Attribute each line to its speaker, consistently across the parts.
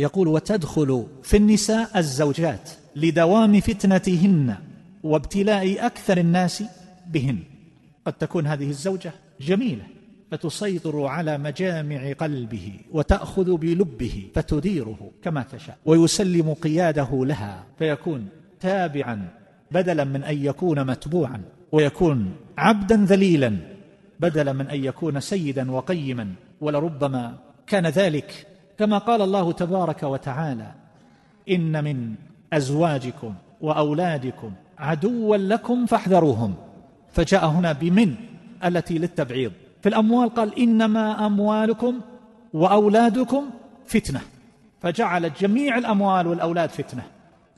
Speaker 1: يقول وتدخل في النساء الزوجات لدوام فتنتهن وابتلاء أكثر الناس بهن. قد تكون هذه الزوجة جميلة فتسيطر على مجامع قلبه وتأخذ بلبه فتديره كما تشاء ويسلم قياده لها فيكون تابعا بدلا من أن يكون متبوعا ويكون عبدا ذليلا بدلا من أن يكون سيدا وقيما ولربما كان ذلك كما قال الله تبارك وتعالى إن من أزواجكم وأولادكم عدوا لكم فاحذروهم. فجاء هنا بمن؟ التي للتبعيض. في الأموال قال إنما أموالكم وأولادكم فتنة. فجعلت جميع الأموال والأولاد فتنة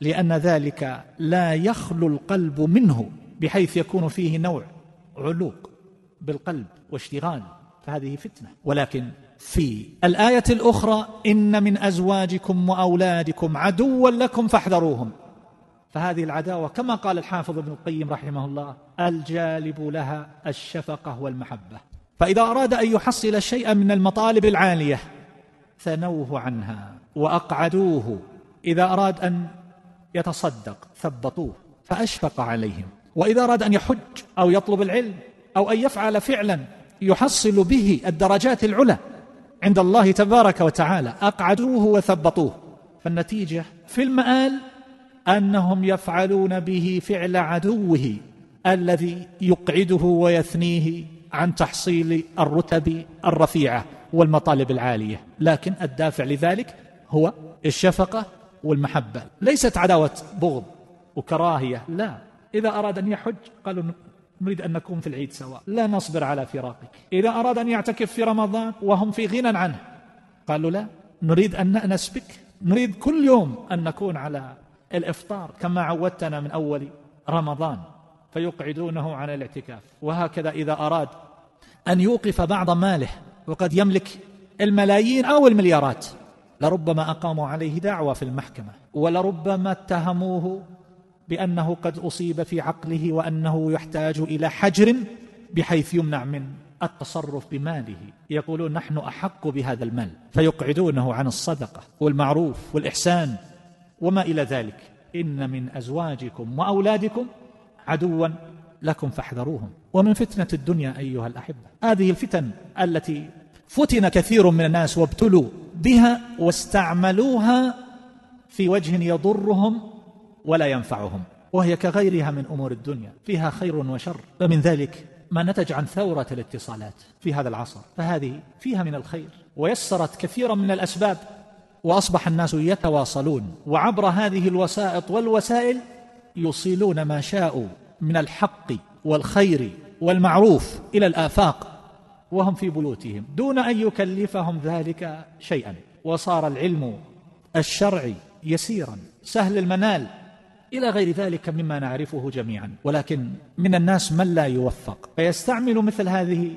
Speaker 1: لأن ذلك لا يخلو القلب منه بحيث يكون فيه نوع علوق بالقلب واشتغال فهذه فتنة. ولكن في الآية الأخرى إن من أزواجكم وأولادكم عدوا لكم فاحذروهم. فهذه العداوة كما قال الحافظ ابن القيم رحمه الله الجالب لها الشفقة والمحبة. فإذا أراد أن يحصل شيئا من المطالب العالية ثنوه عنها وأقعدوه. إذا أراد أن يتصدق ثبطوه فأشفق عليهم. وإذا أراد أن يحج أو يطلب العلم أو أن يفعل فعلا يحصل به الدرجات العلى. عند الله تبارك وتعالى أقعدوه وثبطوه. فالنتيجة في المآل أنهم يفعلون به فعل عدوه الذي يقعده ويثنيه عن تحصيل الرتب الرفيعة والمطالب العالية. لكن الدافع لذلك هو الشفقة والمحبة. ليست عداوة بغض وكراهية لا. إذا أراد أن يحج قالوا نريد أن نكون في العيد سواء لا نصبر على فراقك. إذا أراد أن يعتكف في رمضان وهم في غنى عنه. قالوا لا نريد أن نأنس بك. نريد كل يوم أن نكون على الإفطار كما عودتنا من أول رمضان. فيقعدونه عن الاعتكاف. وهكذا إذا أراد أن يوقف بعض ماله وقد يملك الملايين أو المليارات لربما أقاموا عليه دعوة في المحكمة ولربما اتهموه بأنه قد أصيب في عقله وأنه يحتاج إلى حجر بحيث يمنع من التصرف بماله. يقولون نحن أحق بهذا المال فيقعدونه عن الصدقة والمعروف والإحسان وما إلى ذلك. إن من أزواجكم وأولادكم عدوا لكم فاحذروهم. ومن فتنة الدنيا أيها الأحبة هذه الفتن التي فتن كثير من الناس وابتلوا بها واستعملوها في وجه يضرهم ولا ينفعهم. وهي كغيرها من أمور الدنيا. فيها خير وشر. فمن ذلك ما نتج عن ثورة الاتصالات في هذا العصر. فهذه فيها من الخير. ويسرت كثيرا من الأسباب. وأصبح الناس يتواصلون. وعبر هذه الوسائط والوسائل يوصلون ما شاءوا من الحق والخير والمعروف إلى الآفاق. وهم في بيوتهم. دون أن يكلفهم ذلك شيئا. وصار العلم الشرعي يسيرا. سهل المنال. إلى غير ذلك مما نعرفه جميعا. ولكن من الناس من لا يوفق فيستعمل مثل هذه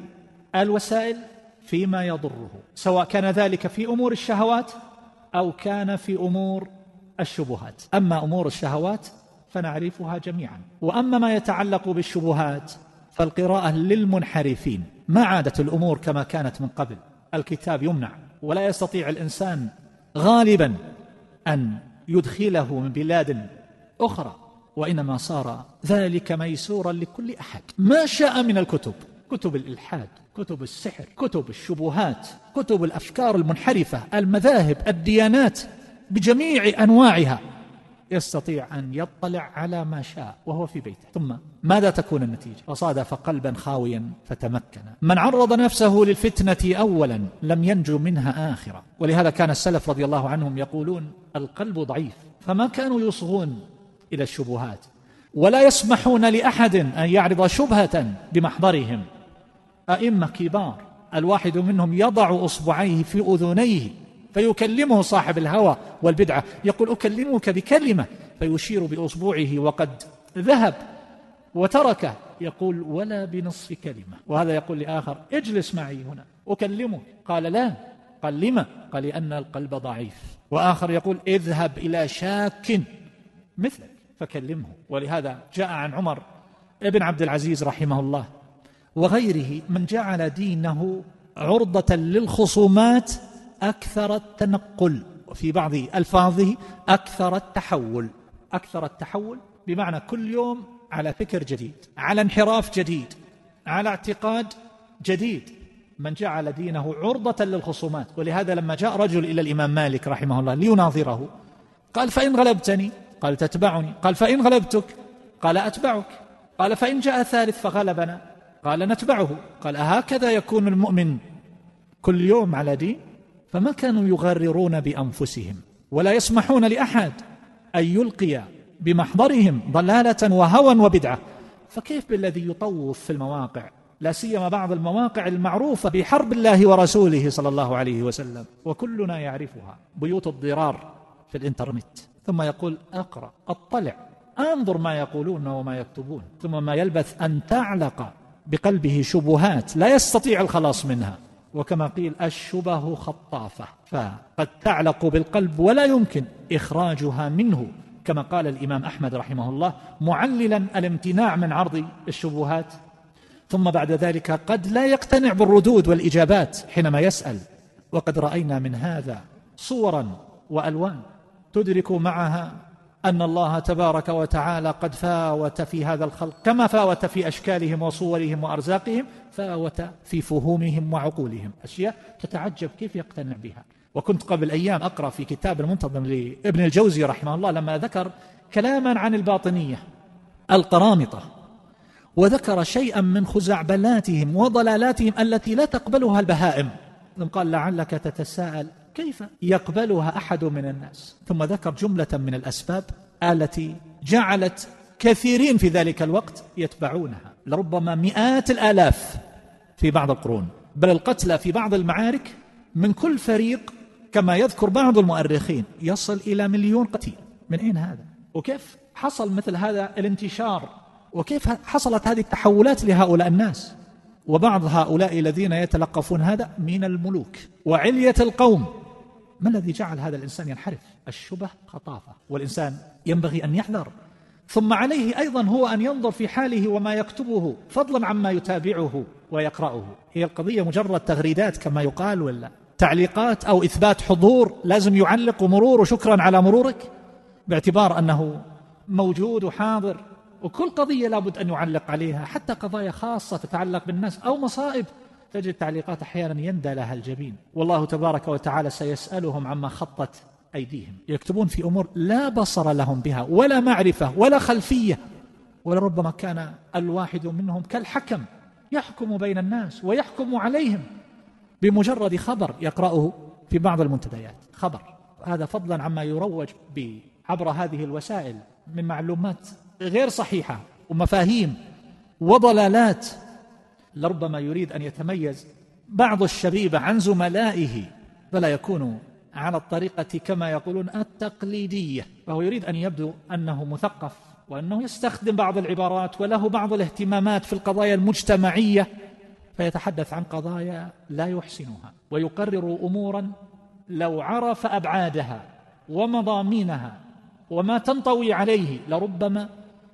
Speaker 1: الوسائل فيما يضره. سواء كان ذلك في أمور الشهوات أو كان في أمور الشبهات. أما أمور الشهوات فنعرفها جميعا. وأما ما يتعلق بالشبهات فالقراءة للمنحرفين. ما عادت الأمور كما كانت من قبل. الكتاب يمنع. ولا يستطيع الإنسان غالبا أن يدخله من بلاد أخرى وإنما صار ذلك ميسورا لكل أحد. ما شاء من الكتب كتب الإلحاد كتب السحر كتب الشبهات كتب الأفكار المنحرفة المذاهب الديانات بجميع أنواعها. يستطيع أن يطلع على ما شاء وهو في بيته. ثم ماذا تكون النتيجة؟ فصادف قلبا خاويا فتمكن. من عرض نفسه للفتنة أولا لم ينجو منها آخرا ولهذا كان السلف رضي الله عنهم يقولون القلب ضعيف فما كانوا يصغون؟ إلى الشبهات. ولا يسمحون لأحد أن يعرض شبهة بمحضرهم. أئمة كبار الواحد منهم يضع أصبعيه في أذنيه فيكلمه صاحب الهوى والبدعة. يقول أكلمك بكلمة. فيشير بأصبعه وقد ذهب وتركه يقول ولا بنصف كلمة. وهذا يقول لآخر اجلس معي هنا أكلمك. قال لا. قال لما قال لأن القلب ضعيف. وآخر يقول اذهب إلى شاك مثلك. فكلمه. ولهذا جاء عن عمر ابن عبد العزيز رحمه الله وغيره من جعل دينه عرضة للخصومات أكثر التنقل في بعض ألفاظه أكثر التحول. أكثر التحول بمعنى كل يوم على فكر جديد على انحراف جديد على اعتقاد جديد. من جعل دينه عرضة للخصومات. ولهذا لما جاء رجل إلى الإمام مالك رحمه الله ليناظره قال فإن غلبتني قال تتبعني. قال فإن غلبتك؟ قال أتبعك. قال فإن جاء ثالث فغلبنا. قال نتبعه. قال أهكذا يكون المؤمن كل يوم على دين؟ فما كانوا يغررون بأنفسهم ولا يسمحون لأحد أن يلقي بمحضرهم ضلالة وهوى وبدعة. فكيف بالذي يطوف في المواقع؟ لا سيما بعض المواقع المعروفة بحرب الله ورسوله صلى الله عليه وسلم وكلنا يعرفها. بيوت الضرار في الإنترنت. ثم يقول أقرأ أطلع أنظر ما يقولون وما يكتبون ثم ما يلبث أن تعلق بقلبه شبهات لا يستطيع الخلاص منها. وكما قيل الشبه خطافة فقد تعلق بالقلب ولا يمكن إخراجها منه. كما قال الإمام أحمد رحمه الله معللا الامتناع من عرض الشبهات. ثم بعد ذلك قد لا يقتنع بالردود والإجابات حينما يسأل. وقد رأينا من هذا صورا وألوان. تدرك معها أن الله تبارك وتعالى قد فاوت في هذا الخلق كما فاوت في أشكالهم وصورهم وأرزاقهم فاوت في فهومهم وعقولهم. أشياء تتعجب كيف يقتنع بها. وكنت قبل أيام أقرأ في كتاب المنتظم لابن الجوزي رحمه الله لما ذكر كلاما عن الباطنية القرامطة وذكر شيئا من خزعبلاتهم وضلالاتهم التي لا تقبلها البهائم. قال لعلك تتساءل كيف يقبلها أحد من الناس؟ ثم ذكر جملة من الأسباب التي جعلت كثيرين في ذلك الوقت يتبعونها. لربما مئات الآلاف في بعض القرون. بل القتلى في بعض المعارك من كل فريق كما يذكر بعض المؤرخين. يصل إلى مليون قتيل. من أين هذا؟ وكيف حصل مثل هذا الانتشار؟ وكيف حصلت هذه التحولات لهؤلاء الناس؟ وبعض هؤلاء الذين يتلقفون هذا من الملوك. وعلية القوم. ما الذي جعل هذا الإنسان ينحرف؟ الشبه خطافة والإنسان ينبغي أن يحذر. ثم عليه أيضا هو أن ينظر في حاله وما يكتبه فضلا عما يتابعه ويقرأه. هي القضية مجرد تغريدات كما يقال ولا؟ تعليقات أو إثبات حضور لازم يعلق مرور وشكرا على مرورك؟ باعتبار أنه موجود وحاضر وكل قضية لابد أن يعلق عليها حتى قضايا خاصة تتعلق بالناس أو مصائب تجد تعليقات أحيانا يندى لها الجبين. والله تبارك وتعالى سيسألهم عما خطت أيديهم. يكتبون في أمور لا بصر لهم بها ولا معرفة ولا خلفية. ولربما كان الواحد منهم كالحكم يحكم بين الناس ويحكم عليهم بمجرد خبر يقرأه في بعض المنتديات. خبر. هذا فضلا عما يروج عبر هذه الوسائل من معلومات غير صحيحة ومفاهيم وضلالات لربما يريد أن يتميز بعض الشبيبة عن زملائه فلا يكون على الطريقة كما يقولون التقليدية. فهو يريد أن يبدو أنه مثقف وأنه يستخدم بعض العبارات وله بعض الاهتمامات في القضايا المجتمعية فيتحدث عن قضايا لا يحسنها. ويقرر أمورا لو عرف أبعادها ومضامينها وما تنطوي عليه لربما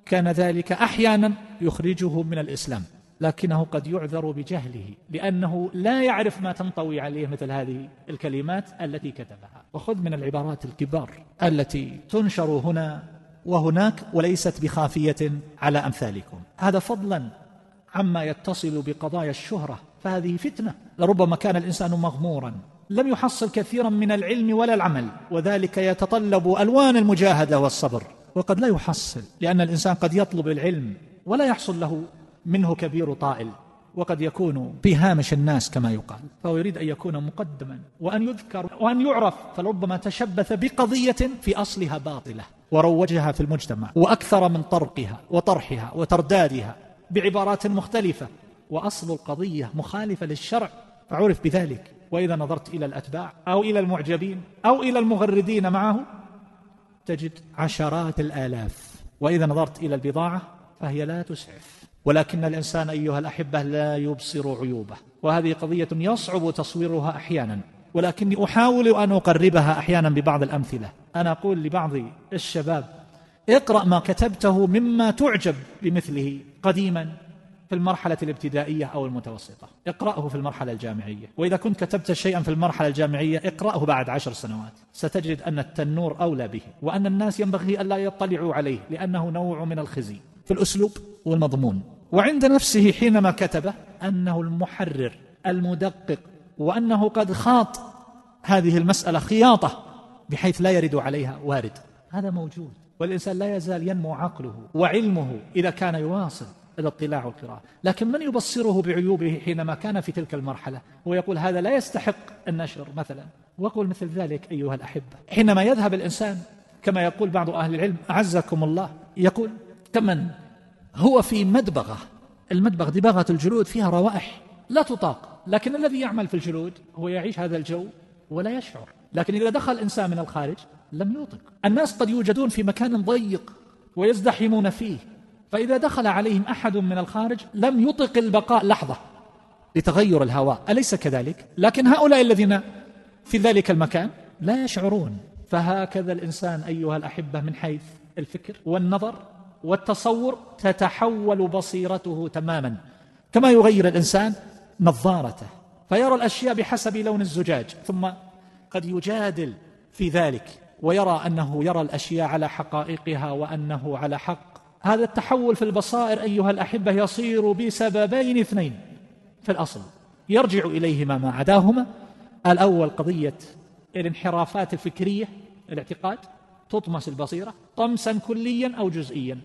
Speaker 1: كان ذلك أحيانا يخرجه من الإسلام. لكنه قد يعذر بجهله لأنه لا يعرف ما تنطوي عليه مثل هذه الكلمات التي كتبها. وخذ من العبارات الكبار التي تنشر هنا وهناك وليست بخافية على أمثالكم. هذا فضلا عما يتصل بقضايا الشهرة فهذه فتنة. لربما كان الإنسان مغمورا لم يحصل كثيرا من العلم ولا العمل وذلك يتطلب ألوان المجاهدة والصبر. وقد لا يحصل لأن الإنسان قد يطلب العلم ولا يحصل له منه كبير طائل وقد يكون في هامش الناس كما يقال. فهو يريد أن يكون مقدما وأن يذكر وأن يعرف فلربما تشبث بقضية في أصلها باطلة. وروجها في المجتمع وأكثر من طرقها وطرحها وتردادها بعبارات مختلفة. وأصل القضية مخالفة للشرع فعرف بذلك. وإذا نظرت إلى الأتباع أو إلى المعجبين أو إلى المغردين معه تجد عشرات الآلاف. وإذا نظرت إلى البضاعة فهي لا تسعف. ولكن الإنسان أيها الأحبة لا يبصر عيوبه وهذه قضية يصعب تصويرها أحيانا ولكني أحاول أن أقربها أحيانا ببعض الأمثلة. أنا أقول لبعض الشباب اقرأ ما كتبته مما تعجب بمثله قديما في المرحلة الابتدائية أو المتوسطة. اقرأه في المرحلة الجامعية. وإذا كنت كتبت شيئا في المرحلة الجامعية اقرأه بعد عشر سنوات. ستجد أن التنور أولى به وأن الناس ينبغي ألا يطلعوا عليه لأنه نوع من الخزي. في الأسلوب والمضمون. وعند نفسه حينما كتبه أنه المحرر المدقق وأنه قد خاط هذه المسألة خياطة بحيث لا يرد عليها وارد. هذا موجود. والإنسان لا يزال ينمو عقله وعلمه إذا كان يواصل الاطلاع والقراءة لكن من يبصره بعيوبه حينما كان في تلك المرحلة؟ ويقول هذا لا يستحق النشر مثلا. وقل مثل ذلك أيها الأحبة. حينما يذهب الإنسان كما يقول بعض أهل العلم أعزكم الله. يقول كمن هو في مدبغة. المدبغ دباغة الجلود فيها روائح لا تطاق. لكن الذي يعمل في الجلود هو يعيش هذا الجو ولا يشعر. لكن إذا دخل الإنسان من الخارج لم يطق الناس قد يوجدون في مكان ضيق ويزدحمون فيه. فإذا دخل عليهم أحد من الخارج لم يطق البقاء. لحظة. لتغير الهواء. أليس كذلك؟ لكن هؤلاء الذين في ذلك المكان لا يشعرون. فهكذا الإنسان أيها الأحبة من حيث الفكر والنظر والتصور تتحول بصيرته تماما كما يغير الإنسان نظارته. فيرى الأشياء بحسب لون الزجاج ثم قد يجادل في ذلك ويرى أنه يرى الأشياء على حقائقها وأنه على حق. هذا التحول في البصائر أيها الأحبة يصير بسببين اثنين. في الأصل يرجع إليهما ما عداهما. الأول قضية الانحرافات الفكرية الاعتقاد. تطمس البصيرة طمسا كليا أو جزئيا.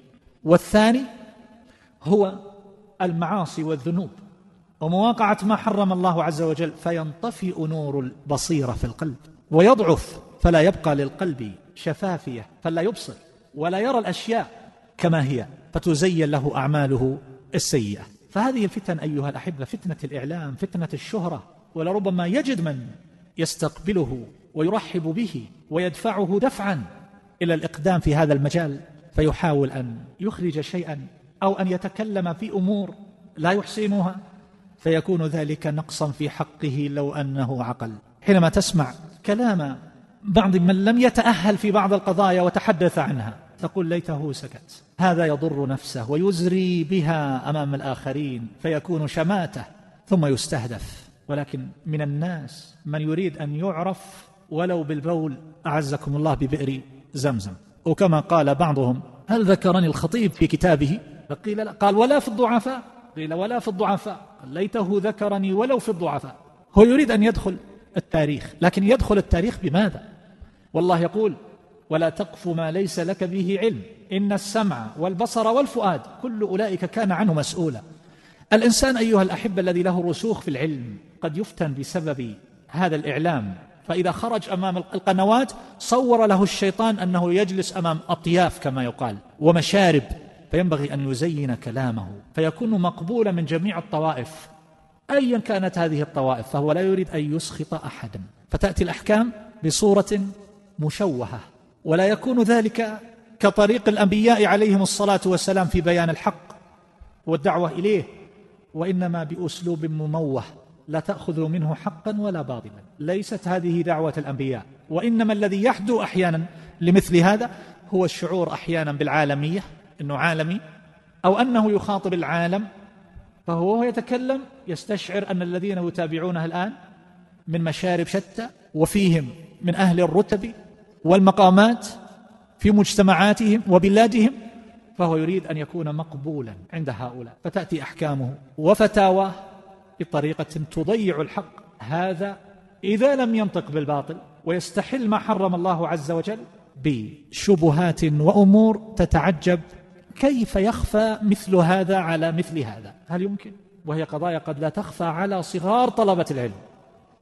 Speaker 1: والثاني هو المعاصي والذنوب ومواقعة ما حرم الله عز وجل فينطفئ نور البصيرة في القلب ويضعف فلا يبقى للقلب شفافية فلا يبصر ولا يرى الأشياء كما هي فتزين له أعماله السيئة. فهذه الفتن أيها الأحبة فتنة الإعلام فتنة الشهرة ولربما يجد من يستقبله ويرحب به ويدفعه دفعا إلى الإقدام في هذا المجال فيحاول أن يخرج شيئا أو أن يتكلم في أمور لا يحسنها فيكون ذلك نقصا في حقه لو أنه عقل. حينما تسمع كلام بعض من لم يتأهل في بعض القضايا وتحدث عنها تقول ليته سكت. هذا يضر نفسه ويزري بها أمام الآخرين فيكون شماتة ثم يستهدف. ولكن من الناس من يريد أن يعرف ولو بالبول أعزكم الله ببئر زمزم. وكما قال بعضهم هل ذكرني الخطيب في كتابه؟ قيل لا. قال ولا في الضعفاء. قيل ولا في الضعفاء. ليته ذكرني ولو في الضعفاء. هو يريد أن يدخل التاريخ لكن يدخل التاريخ بماذا؟ والله يقول ولا تقف ما ليس لك به علم إن السمع والبصر والفؤاد كل أولئك كان عنه مسؤولا. الإنسان أيها الأحبة الذي له رسوخ في العلم قد يفتن بسبب هذا الإعلام. فإذا خرج أمام القنوات صور له الشيطان أنه يجلس أمام أطياف كما يقال ومشارب فينبغي أن يزين كلامه فيكون مقبولا من جميع الطوائف. أيا كانت هذه الطوائف فهو لا يريد أن يسخط أحدا. فتأتي الأحكام بصورة مشوهة ولا يكون ذلك كطريق الأنبياء عليهم الصلاة والسلام في بيان الحق والدعوة إليه وإنما بأسلوب مموه. لا تاخذوا منه حقا ولا باطلا. ليست هذه دعوة الأنبياء. وإنما الذي يحدو أحيانا لمثل هذا هو الشعور أحيانا بالعالمية إنه عالمي أو أنه يخاطب العالم فهو يتكلم يستشعر أن الذين يتابعونه الآن من مشارب شتى وفيهم من أهل الرتب والمقامات في مجتمعاتهم وبلادهم فهو يريد أن يكون مقبولا عند هؤلاء. فتأتي أحكامه وفتاواه بطريقة تضيع الحق. هذا إذا لم ينطق بالباطل ويستحل ما حرم الله عز وجل بشبهات وأمور تتعجب كيف يخفى مثل هذا على مثل هذا؟ هل يمكن؟ وهي قضايا قد لا تخفى على صغار طلبة العلم.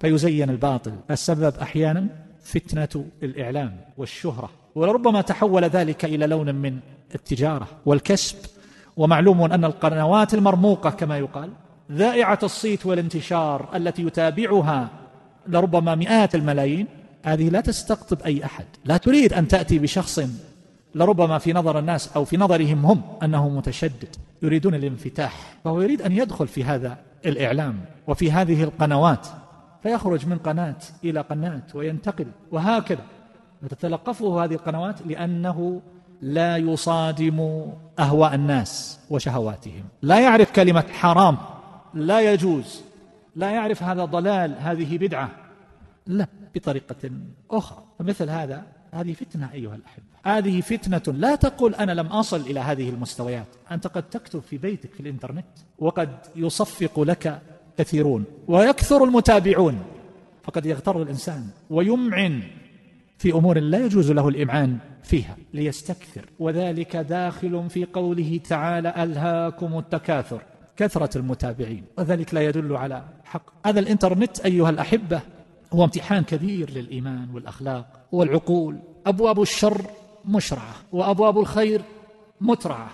Speaker 1: فيزين الباطل السبب أحيانا فتنة الإعلام والشهرة ولربما تحول ذلك إلى لون من التجارة والكسب. ومعلوم أن القنوات المرموقة كما يقال ذائعة الصيت والانتشار التي يتابعها لربما مئات الملايين هذه لا تستقطب أي أحد. لا تريد أن تأتي بشخص لربما في نظر الناس أو في نظرهم هم أنه متشدد يريدون الانفتاح فهو يريد أن يدخل في هذا الإعلام وفي هذه القنوات فيخرج من قناة إلى قناة وينتقل. وهكذا وتتلقفه هذه القنوات لأنه لا يصادم أهواء الناس وشهواتهم. لا يعرف كلمة حرام لا يجوز. لا يعرف هذا ضلال هذه بدعة. لا بطريقة أخرى. فمثل هذا هذه فتنة أيها الأحبة. هذه فتنة لا تقول أنا لم أصل إلى هذه المستويات. أنت قد تكتب في بيتك في الإنترنت وقد يصفق لك كثيرون ويكثر المتابعون. فقد يغتر الإنسان ويمعن في أمور لا يجوز له الإمعان فيها ليستكثر. وذلك داخل في قوله تعالى ألهاكم التكاثر. كثرة المتابعين وذلك لا يدل على حق. هذا الإنترنت أيها الأحبة هو امتحان كبير للإيمان والأخلاق والعقول. أبواب الشر مشرعة وأبواب الخير مترعة.